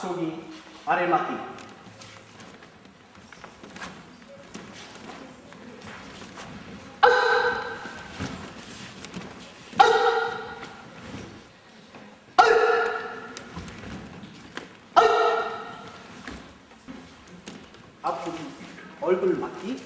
Atsugi Aremaki. 앞부분 얼굴 맞기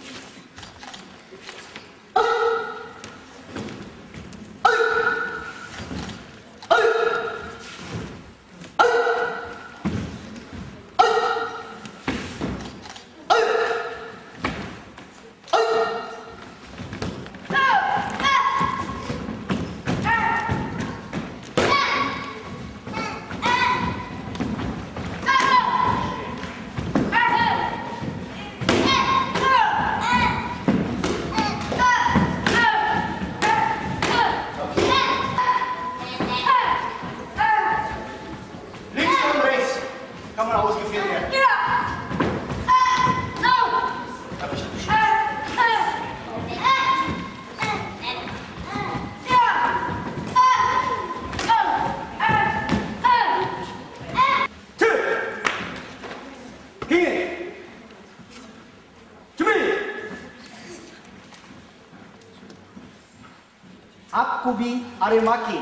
aku bi arimaki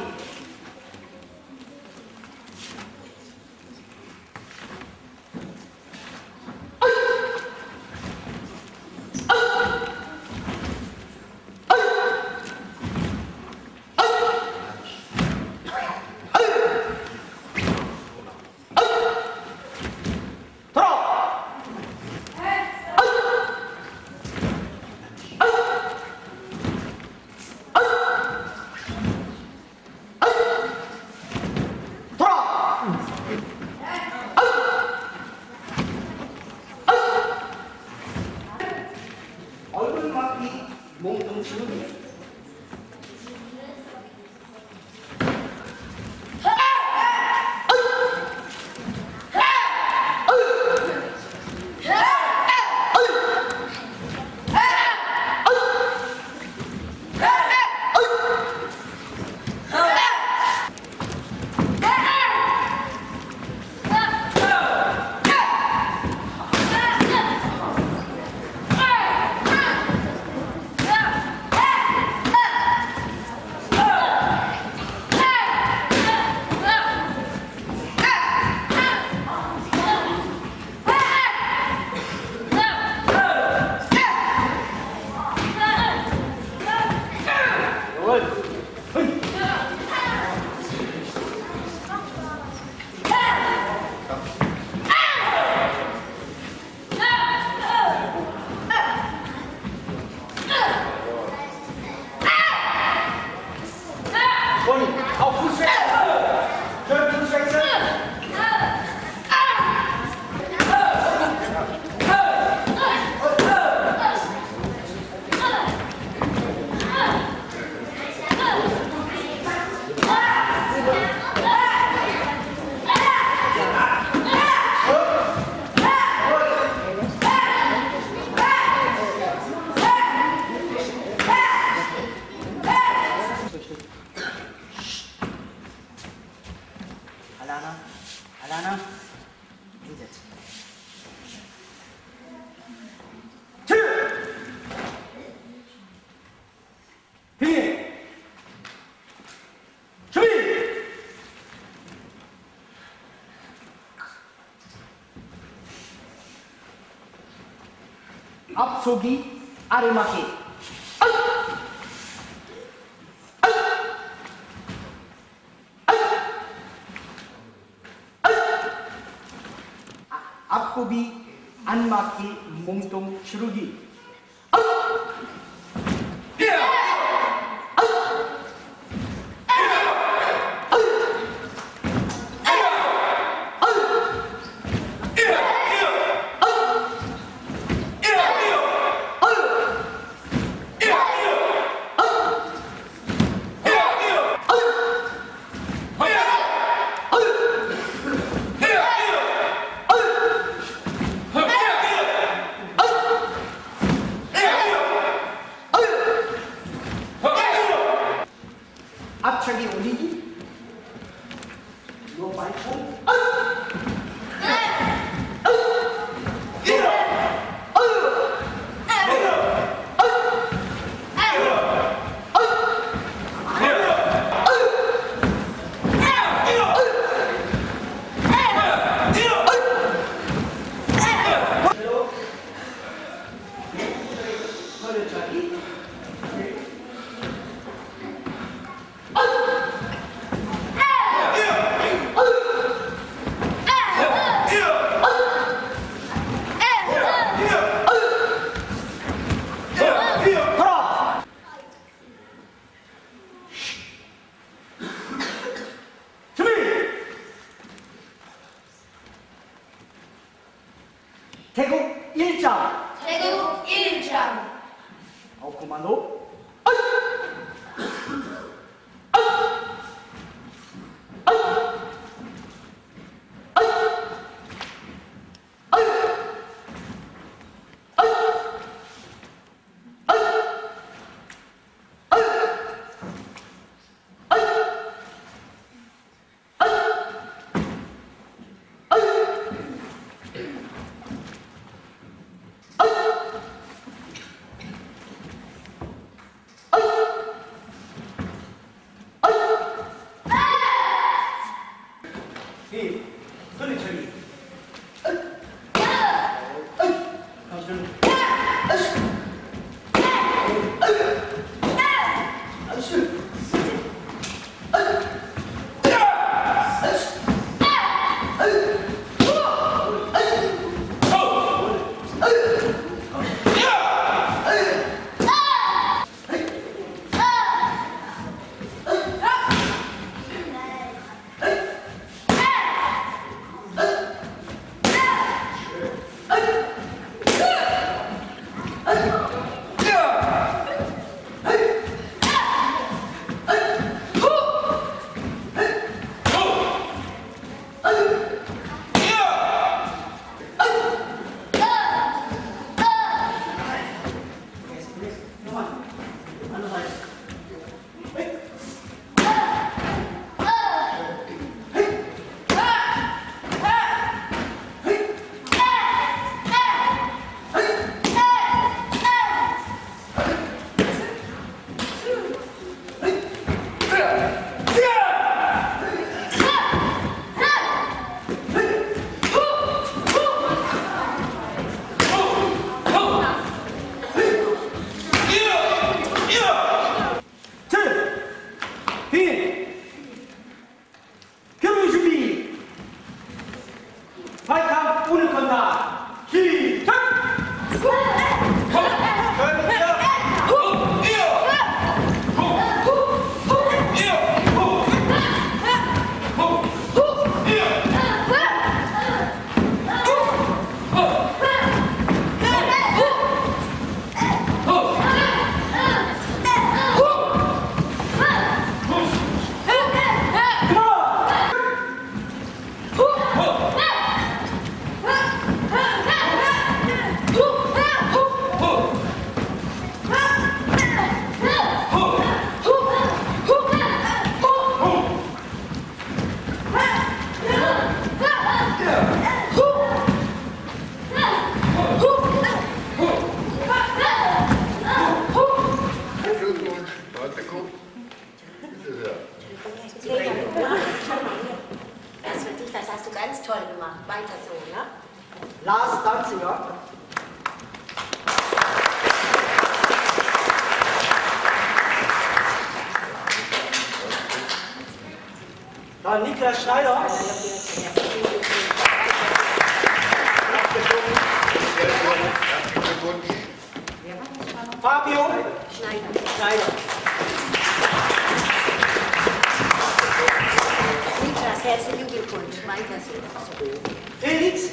할까? আপসোগি আরে মাকে आपको भी अनमा की मुमतुम शुरू की m a n d o an Niklas Schneider. Fabio Schneider. Schneider. Niklas, herzlichen Glückwunsch. Weiter so. Felix